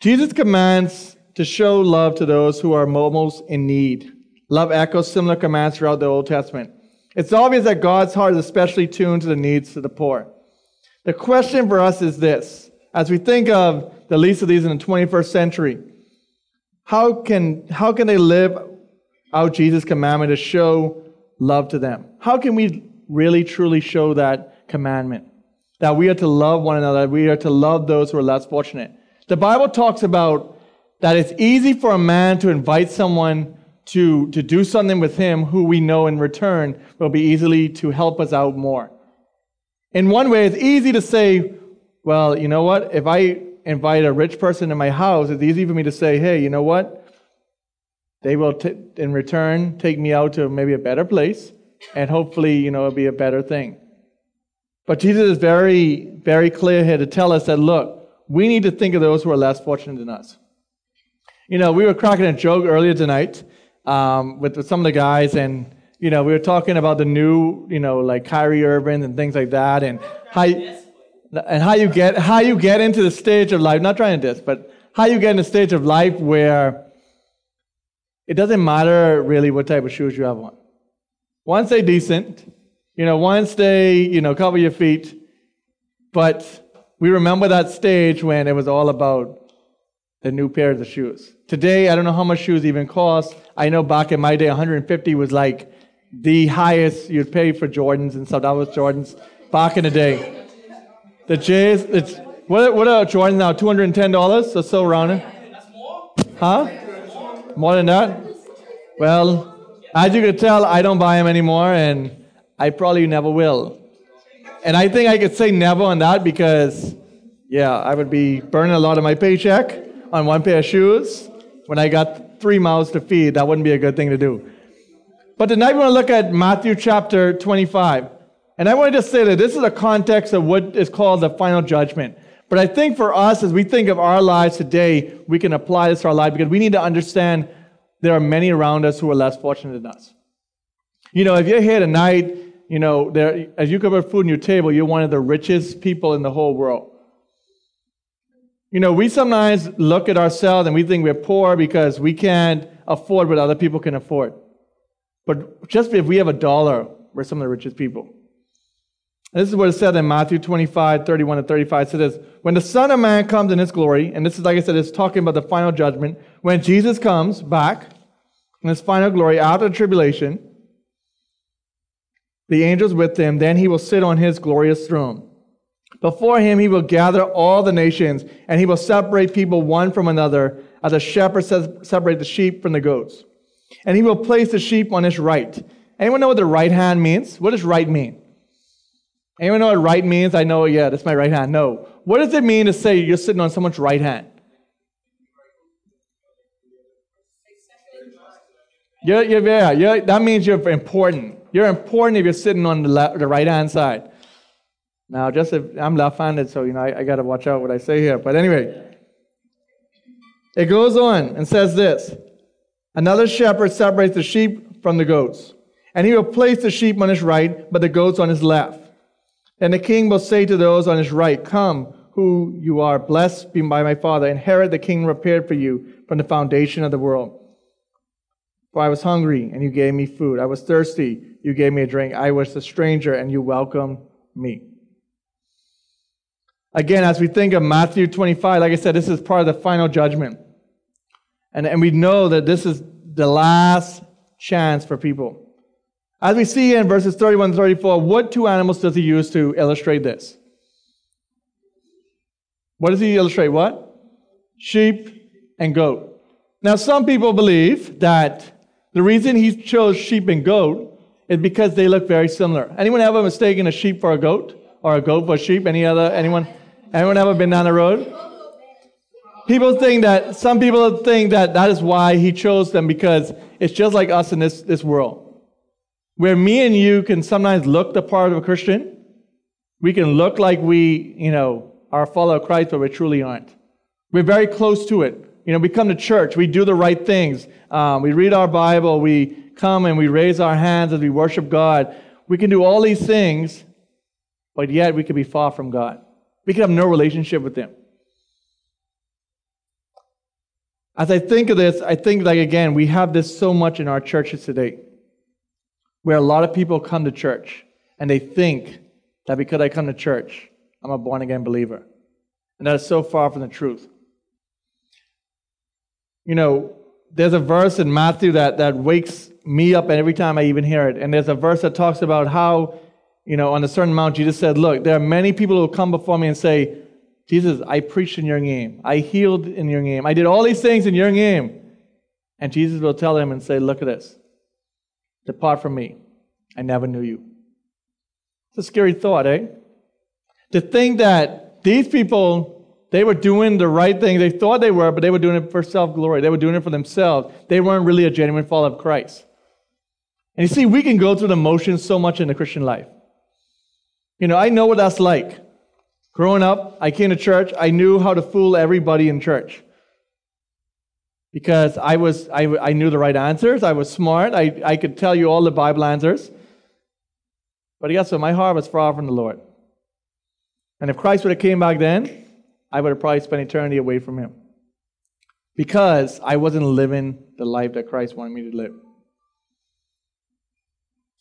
Jesus commands to show love to those who are most in need. Love echoes similar commands throughout the Old Testament. It's obvious that God's heart is especially tuned to the needs of the poor. The question for us is this as we think of the least of these in the 21st century, how can, how can they live out Jesus' commandment to show love to them? How can we really truly show that commandment? That we are to love one another, we are to love those who are less fortunate. The Bible talks about that it's easy for a man to invite someone to, to do something with him who we know in return will be easily to help us out more. In one way, it's easy to say, well, you know what? If I invite a rich person to my house, it's easy for me to say, hey, you know what? They will, t- in return, take me out to maybe a better place, and hopefully, you know, it'll be a better thing. But Jesus is very, very clear here to tell us that, look, we need to think of those who are less fortunate than us. You know, we were cracking a joke earlier tonight um, with, with some of the guys, and you know, we were talking about the new, you know, like Kyrie Irving and things like that, and how, and how you get how you get into the stage of life. Not trying to diss, but how you get in the stage of life where it doesn't matter really what type of shoes you have on. Once they decent, you know, once they you know cover your feet, but we remember that stage when it was all about the new pairs of shoes. Today, I don't know how much shoes even cost. I know back in my day, 150 was like the highest you'd pay for Jordans and stuff. That was Jordans back in the day. The J's, it's, what, what are Jordans now? $210 or so around it? Huh? More than that? Well, as you can tell, I don't buy them anymore, and I probably never will. And I think I could say never on that because, yeah, I would be burning a lot of my paycheck on one pair of shoes when I got three mouths to feed. That wouldn't be a good thing to do. But tonight we want to look at Matthew chapter 25. And I want to just say that this is a context of what is called the final judgment. But I think for us, as we think of our lives today, we can apply this to our life because we need to understand there are many around us who are less fortunate than us. You know, if you're here tonight, you know, there, as you cover food on your table, you're one of the richest people in the whole world. You know, we sometimes look at ourselves and we think we're poor because we can't afford what other people can afford. But just if we have a dollar, we're some of the richest people. And this is what it said in Matthew 25, 31 and 35. It says, When the Son of Man comes in his glory, and this is, like I said, it's talking about the final judgment, when Jesus comes back in his final glory after the tribulation, the angels with him, then he will sit on his glorious throne. Before him he will gather all the nations, and he will separate people one from another, as a shepherd separates the sheep from the goats. And he will place the sheep on his right. Anyone know what the right hand means? What does right mean? Anyone know what right means? I know, yeah, that's my right hand. No. What does it mean to say you're sitting on someone's right hand? Yeah, yeah, yeah. That means you're important. You're important if you're sitting on the, left, the right hand side. Now, just if I'm left-handed, so you know I, I got to watch out what I say here. But anyway, it goes on and says this: Another shepherd separates the sheep from the goats, and he will place the sheep on his right, but the goats on his left. And the king will say to those on his right, "Come, who you are, blessed be by my Father, inherit the kingdom prepared for you from the foundation of the world." For I was hungry, and you gave me food. I was thirsty, you gave me a drink. I was a stranger, and you welcomed me. Again, as we think of Matthew 25, like I said, this is part of the final judgment. And, and we know that this is the last chance for people. As we see in verses 31 and 34, what two animals does he use to illustrate this? What does he illustrate? What? Sheep and goat. Now, some people believe that the reason he chose sheep and goat is because they look very similar. Anyone ever mistaken a sheep for a goat or a goat for a sheep? Any other anyone? Anyone ever been down the road? People think that, some people think that that is why he chose them because it's just like us in this, this world. Where me and you can sometimes look the part of a Christian, we can look like we, you know, are a follower of Christ, but we truly aren't. We're very close to it. You know, we come to church, we do the right things, um, we read our Bible, we come and we raise our hands as we worship God. We can do all these things, but yet we can be far from God. We could have no relationship with Him. As I think of this, I think like again, we have this so much in our churches today. Where a lot of people come to church and they think that because I come to church, I'm a born again believer. And that is so far from the truth. You know, there's a verse in Matthew that, that wakes me up every time I even hear it. And there's a verse that talks about how, you know, on a certain mount, Jesus said, Look, there are many people who come before me and say, Jesus, I preached in your name. I healed in your name. I did all these things in your name. And Jesus will tell them and say, Look at this. Depart from me. I never knew you. It's a scary thought, eh? To think that these people they were doing the right thing. They thought they were, but they were doing it for self glory. They were doing it for themselves. They weren't really a genuine follower of Christ. And you see, we can go through the motions so much in the Christian life. You know, I know what that's like. Growing up, I came to church. I knew how to fool everybody in church because I was I, I knew the right answers. I was smart. I, I could tell you all the Bible answers. But guess what? My heart was far from the Lord. And if Christ would have came back then, I would have probably spent eternity away from him because I wasn't living the life that Christ wanted me to live.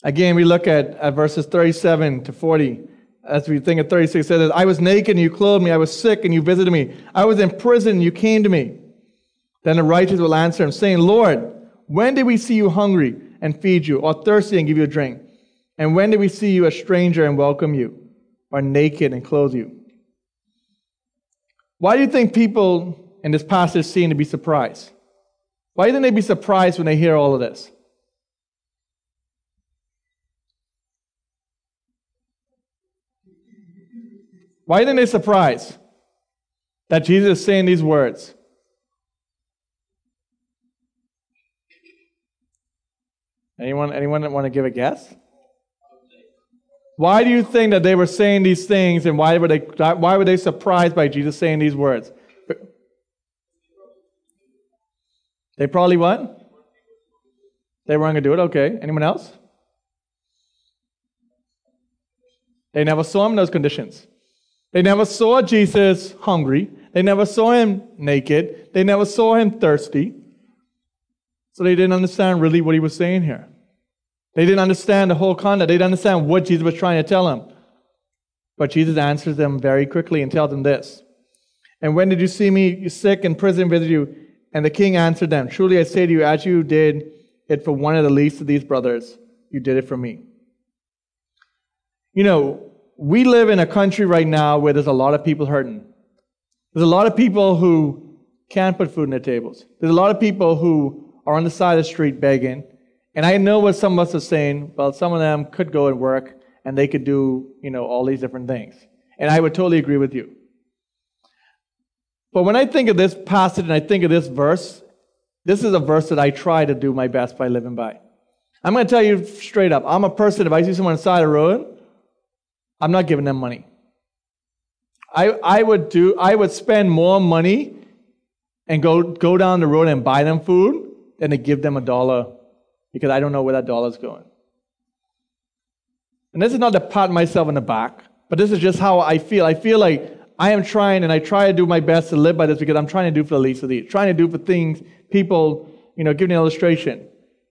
Again, we look at, at verses 37 to 40. As we think of 36, it says, I was naked and you clothed me. I was sick and you visited me. I was in prison and you came to me. Then the righteous will answer him, saying, Lord, when did we see you hungry and feed you, or thirsty and give you a drink? And when did we see you a stranger and welcome you, or naked and clothe you? Why do you think people in this passage seem to be surprised? Why think they'd be surprised when they hear all of this? Why think they're surprised that Jesus is saying these words? Anyone, anyone want to give a guess? Why do you think that they were saying these things and why were they, why were they surprised by Jesus saying these words? They probably what? They weren't going to do it? Okay. Anyone else? They never saw him in those conditions. They never saw Jesus hungry. They never saw him naked. They never saw him thirsty. So they didn't understand really what he was saying here. They didn't understand the whole context. They didn't understand what Jesus was trying to tell them. But Jesus answers them very quickly and tells them this. And when did you see me sick in prison visit you? And the king answered them, Truly I say to you, as you did it for one of the least of these brothers, you did it for me. You know, we live in a country right now where there's a lot of people hurting. There's a lot of people who can't put food on their tables. There's a lot of people who are on the side of the street begging. And I know what some of us are saying. Well, some of them could go and work and they could do, you know, all these different things. And I would totally agree with you. But when I think of this passage and I think of this verse, this is a verse that I try to do my best by living by. I'm going to tell you straight up. I'm a person, if I see someone on the side of the road, I'm not giving them money. I, I would do, I would spend more money and go, go down the road and buy them food than to give them a dollar because I don't know where that dollar's going. And this is not to pat myself on the back, but this is just how I feel. I feel like I am trying, and I try to do my best to live by this because I'm trying to do for the least of these, trying to do for things, people, you know, give an illustration.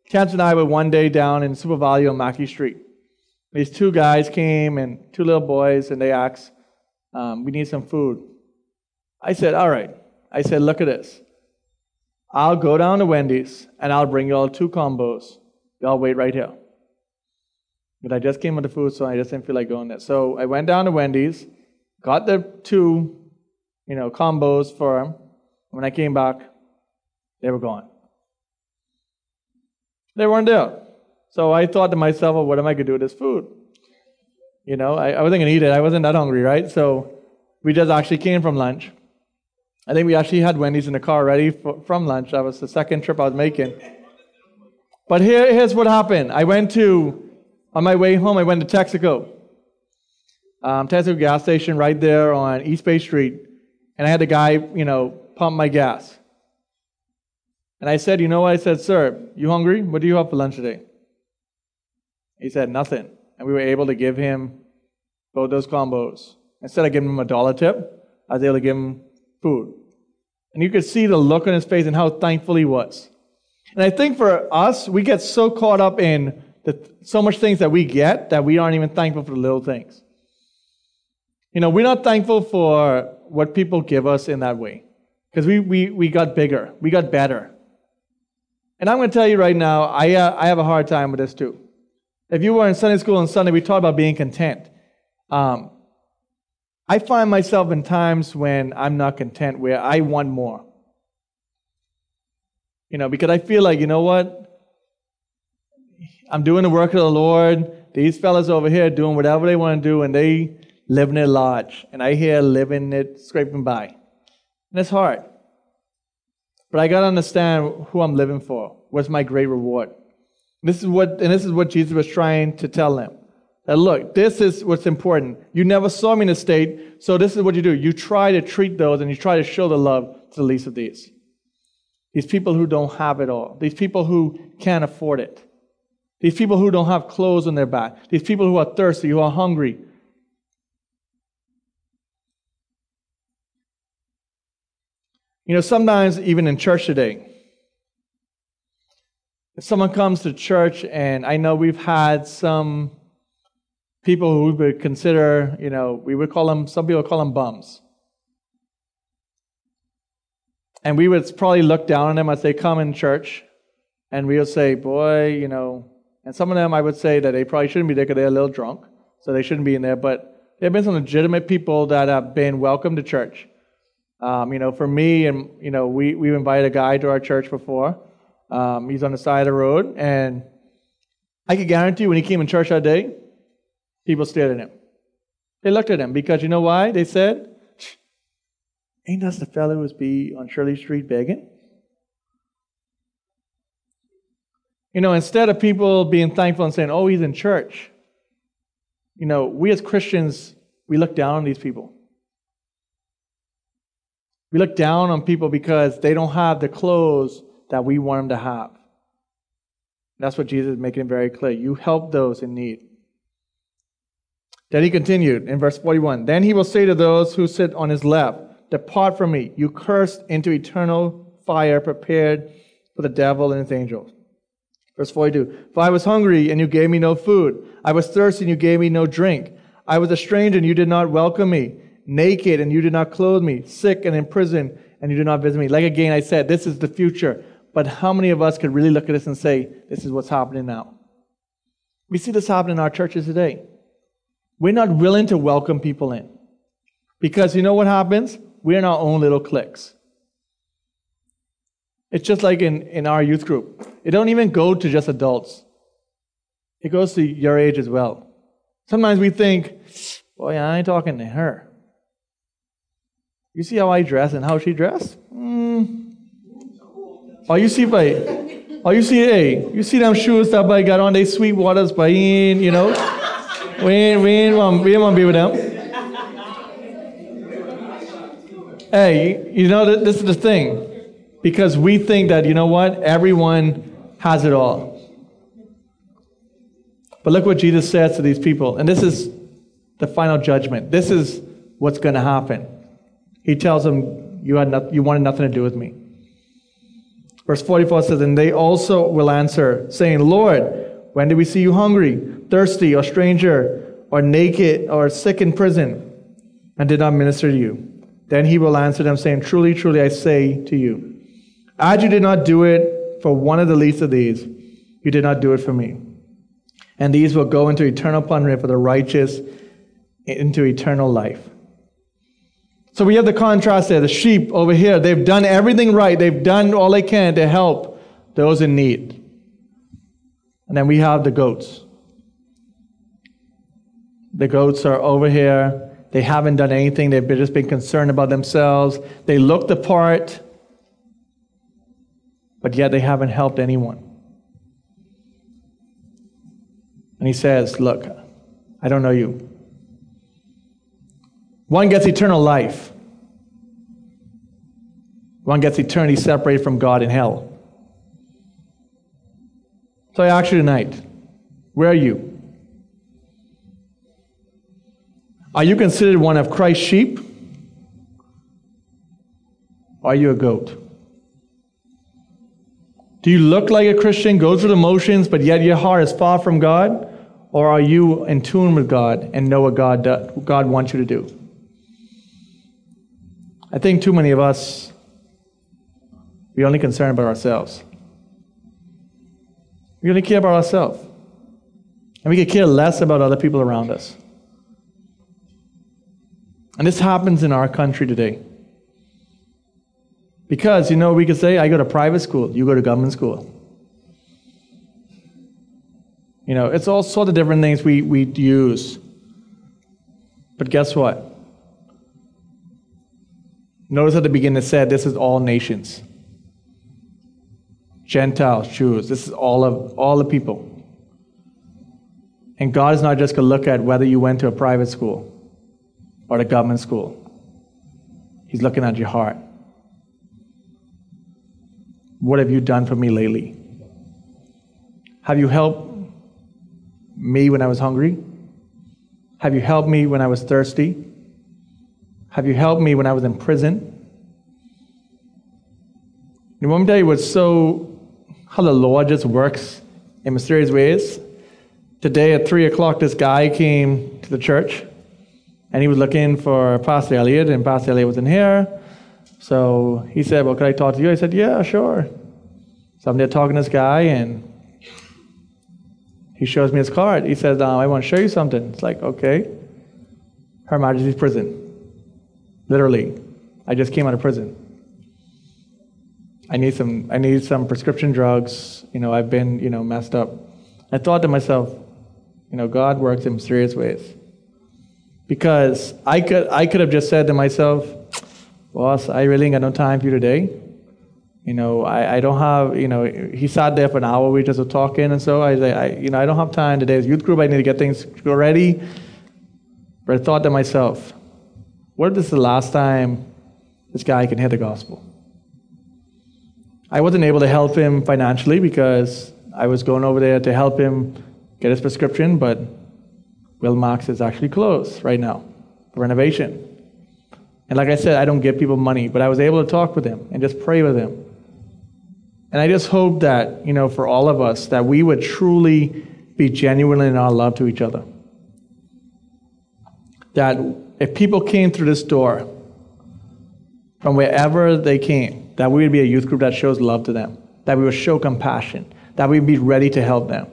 Chance and I were one day down in Super Value on Mackey Street. These two guys came and two little boys, and they asked, um, We need some food. I said, All right. I said, Look at this. I'll go down to Wendy's and I'll bring you all two combos. Y'all wait right here. But I just came with the food, so I just didn't feel like going there. So I went down to Wendy's, got the two, you know, combos for them. When I came back, they were gone. They weren't there. So I thought to myself, well, what am I going to do with this food? You know, I, I wasn't going to eat it. I wasn't that hungry, right? So we just actually came from lunch. I think we actually had Wendy's in the car ready for, from lunch. That was the second trip I was making. But here, here's what happened. I went to, on my way home, I went to Texaco. Um, Texaco gas station right there on East Bay Street. And I had the guy, you know, pump my gas. And I said, you know what? I said, sir, you hungry? What do you have for lunch today? He said, nothing. And we were able to give him both those combos. Instead of giving him a dollar tip, I was able to give him food. And you could see the look on his face and how thankful he was. And I think for us, we get so caught up in the, so much things that we get that we aren't even thankful for the little things. You know, we're not thankful for what people give us in that way because we, we, we got bigger, we got better. And I'm going to tell you right now, I, uh, I have a hard time with this too. If you were in Sunday school on Sunday, we talked about being content. Um, I find myself in times when I'm not content, where I want more. You know, because I feel like, you know what? I'm doing the work of the Lord. These fellas over here doing whatever they want to do, and they living it large. And I here living it, scraping by. And it's hard. But I got to understand who I'm living for. What's my great reward? This is what, and this is what Jesus was trying to tell them. That look, this is what's important. You never saw me in a state, so this is what you do. You try to treat those and you try to show the love to the least of these. These people who don't have it all. These people who can't afford it. These people who don't have clothes on their back. These people who are thirsty, who are hungry. You know, sometimes even in church today, if someone comes to church, and I know we've had some people who we would consider, you know, we would call them, some people call them bums. And we would probably look down on them as they come in church, and we would say, boy, you know, and some of them I would say that they probably shouldn't be there because they're a little drunk, so they shouldn't be in there. But there have been some legitimate people that have been welcome to church. Um, you know, for me, and you know, we we've invited a guy to our church before. Um, he's on the side of the road, and I can guarantee when he came in church that day, people stared at him. They looked at him because you know why? They said, "Ain't that the fellow who's be on Shirley Street begging?" You know, instead of people being thankful and saying, "Oh, he's in church," you know, we as Christians we look down on these people. We look down on people because they don't have the clothes that we want them to have. That's what Jesus is making very clear. You help those in need. Then he continued in verse 41 Then he will say to those who sit on his left, Depart from me, you cursed, into eternal fire prepared for the devil and his angels. Verse 42 For I was hungry, and you gave me no food. I was thirsty, and you gave me no drink. I was a stranger, and you did not welcome me naked and you did not clothe me, sick and in prison and you did not visit me. Like again, I said, this is the future. But how many of us could really look at this and say, this is what's happening now? We see this happen in our churches today. We're not willing to welcome people in. Because you know what happens? We're in our own little cliques. It's just like in, in our youth group. It don't even go to just adults. It goes to your age as well. Sometimes we think, boy, I ain't talking to her. You see how I dress and how she dress? Mm. Oh, you see, by, oh, you see, hey, you see them shoes that I got on, they sweet waters by in, you know? We ain't, we ain't want, we ain't want to be with them. Hey, you know, that this is the thing. Because we think that, you know what, everyone has it all. But look what Jesus says to these people. And this is the final judgment. This is what's going to happen. He tells them, you, had you wanted nothing to do with me. Verse 44 says, And they also will answer, saying, Lord, when did we see you hungry, thirsty, or stranger, or naked, or sick in prison, and did not minister to you? Then he will answer them, saying, Truly, truly, I say to you, as you did not do it for one of the least of these, you did not do it for me. And these will go into eternal punishment for the righteous into eternal life. So we have the contrast there. The sheep over here, they've done everything right. They've done all they can to help those in need. And then we have the goats. The goats are over here. They haven't done anything. They've just been concerned about themselves. They look the part, but yet they haven't helped anyone. And he says, Look, I don't know you. One gets eternal life. One gets eternity separated from God in hell. So I ask you tonight, where are you? Are you considered one of Christ's sheep? Are you a goat? Do you look like a Christian, go through the motions, but yet your heart is far from God? Or are you in tune with God and know what God, does, what God wants you to do? I think too many of us, we only concern about ourselves. We only care about ourselves. And we can care less about other people around us. And this happens in our country today. Because, you know, we could say, I go to private school, you go to government school. You know, it's all sort of different things we, we use. But guess what? Notice at the beginning it said this is all nations. Gentiles, Jews, this is all of all the people. And God is not just going to look at whether you went to a private school or a government school. He's looking at your heart. What have you done for me lately? Have you helped me when I was hungry? Have you helped me when I was thirsty? Have you helped me when I was in prison? And let me tell you what's so, how the Lord just works in mysterious ways. Today at 3 o'clock, this guy came to the church and he was looking for Pastor Elliot, and Pastor Elliot wasn't here. So he said, Well, could I talk to you? I said, Yeah, sure. So I'm there talking to this guy, and he shows me his card. He says, um, I want to show you something. It's like, okay. Her Majesty's prison. Literally. I just came out of prison. I need some I need some prescription drugs. You know, I've been, you know, messed up. I thought to myself, you know, God works in mysterious ways. Because I could I could have just said to myself, boss, I really ain't got no time for you today. You know, I, I don't have, you know, he sat there for an hour, we just were talking, and so I, I, you know, I don't have time today's youth group, I need to get things ready. But I thought to myself, what if this is the last time this guy can hear the gospel? I wasn't able to help him financially because I was going over there to help him get his prescription, but Will Marks is actually closed right now for renovation. And like I said, I don't give people money, but I was able to talk with him and just pray with him. And I just hope that, you know, for all of us, that we would truly be genuine in our love to each other. That if people came through this door from wherever they came, that we would be a youth group that shows love to them, that we would show compassion, that we would be ready to help them.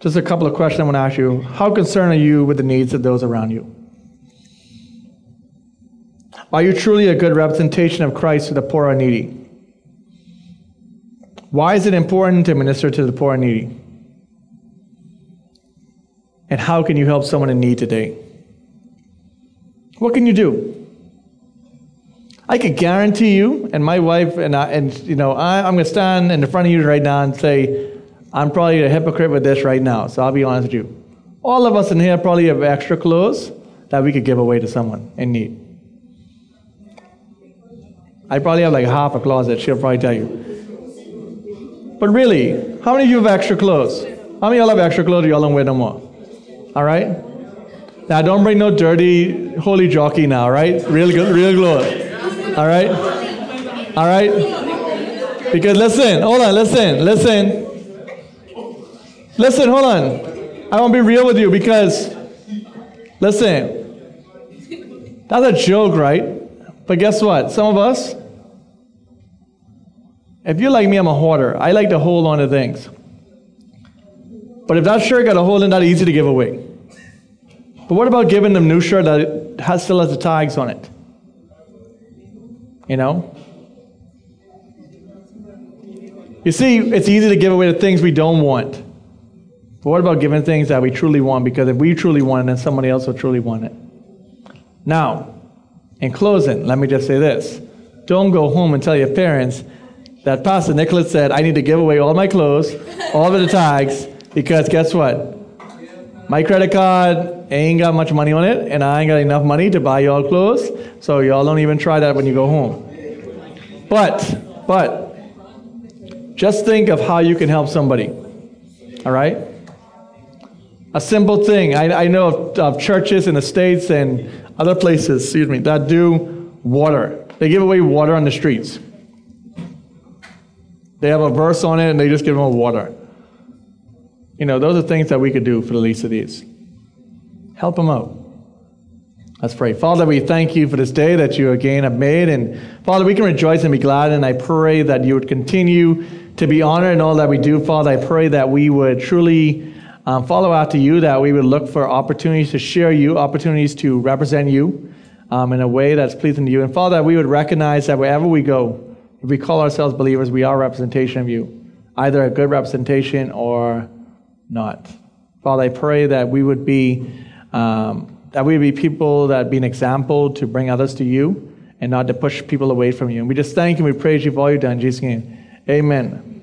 Just a couple of questions I want to ask you. How concerned are you with the needs of those around you? Are you truly a good representation of Christ to the poor and needy? Why is it important to minister to the poor and needy? And how can you help someone in need today? What can you do? I could guarantee you, and my wife and I, and you know, I, I'm going to stand in the front of you right now and say, I'm probably a hypocrite with this right now. So I'll be honest with you. All of us in here probably have extra clothes that we could give away to someone in need. I probably have like half a closet, she'll probably tell you. But really, how many of you have extra clothes? How many of y'all have extra clothes y'all don't wear no more? All right? Now don't bring no dirty holy jockey now, right? Real good, real clothes. All right? All right? Because listen, hold on, listen, listen. Listen, hold on. I want to be real with you because, listen, that's a joke, right? But guess what? Some of us, if you're like me, I'm a hoarder. I like to hold on to things. But if that shirt got a hole in that, easy to give away. But what about giving them new shirt that has still has the tags on it? You know? You see, it's easy to give away the things we don't want. But what about giving things that we truly want? Because if we truly want it, then somebody else will truly want it. Now, in closing, let me just say this. Don't go home and tell your parents that Pastor Nicholas said, I need to give away all my clothes, all of the tags, because guess what? My credit card ain't got much money on it, and I ain't got enough money to buy y'all clothes, so y'all don't even try that when you go home. But, but, just think of how you can help somebody. All right? A simple thing. I, I know of, of churches in the States and other places, excuse me, that do water. They give away water on the streets. They have a verse on it and they just give them water. You know, those are things that we could do for the least of these. Help them out. Let's pray. Father, we thank you for this day that you again have made. And Father, we can rejoice and be glad. And I pray that you would continue to be honored in all that we do. Father, I pray that we would truly um, follow after you, that we would look for opportunities to share you, opportunities to represent you um, in a way that's pleasing to you. And Father, we would recognize that wherever we go, if we call ourselves believers, we are representation of you, either a good representation or not. Father, I pray that we would be um, that we would be people that be an example to bring others to you and not to push people away from you. And we just thank you and we praise you for all you've done in Jesus' name. Amen.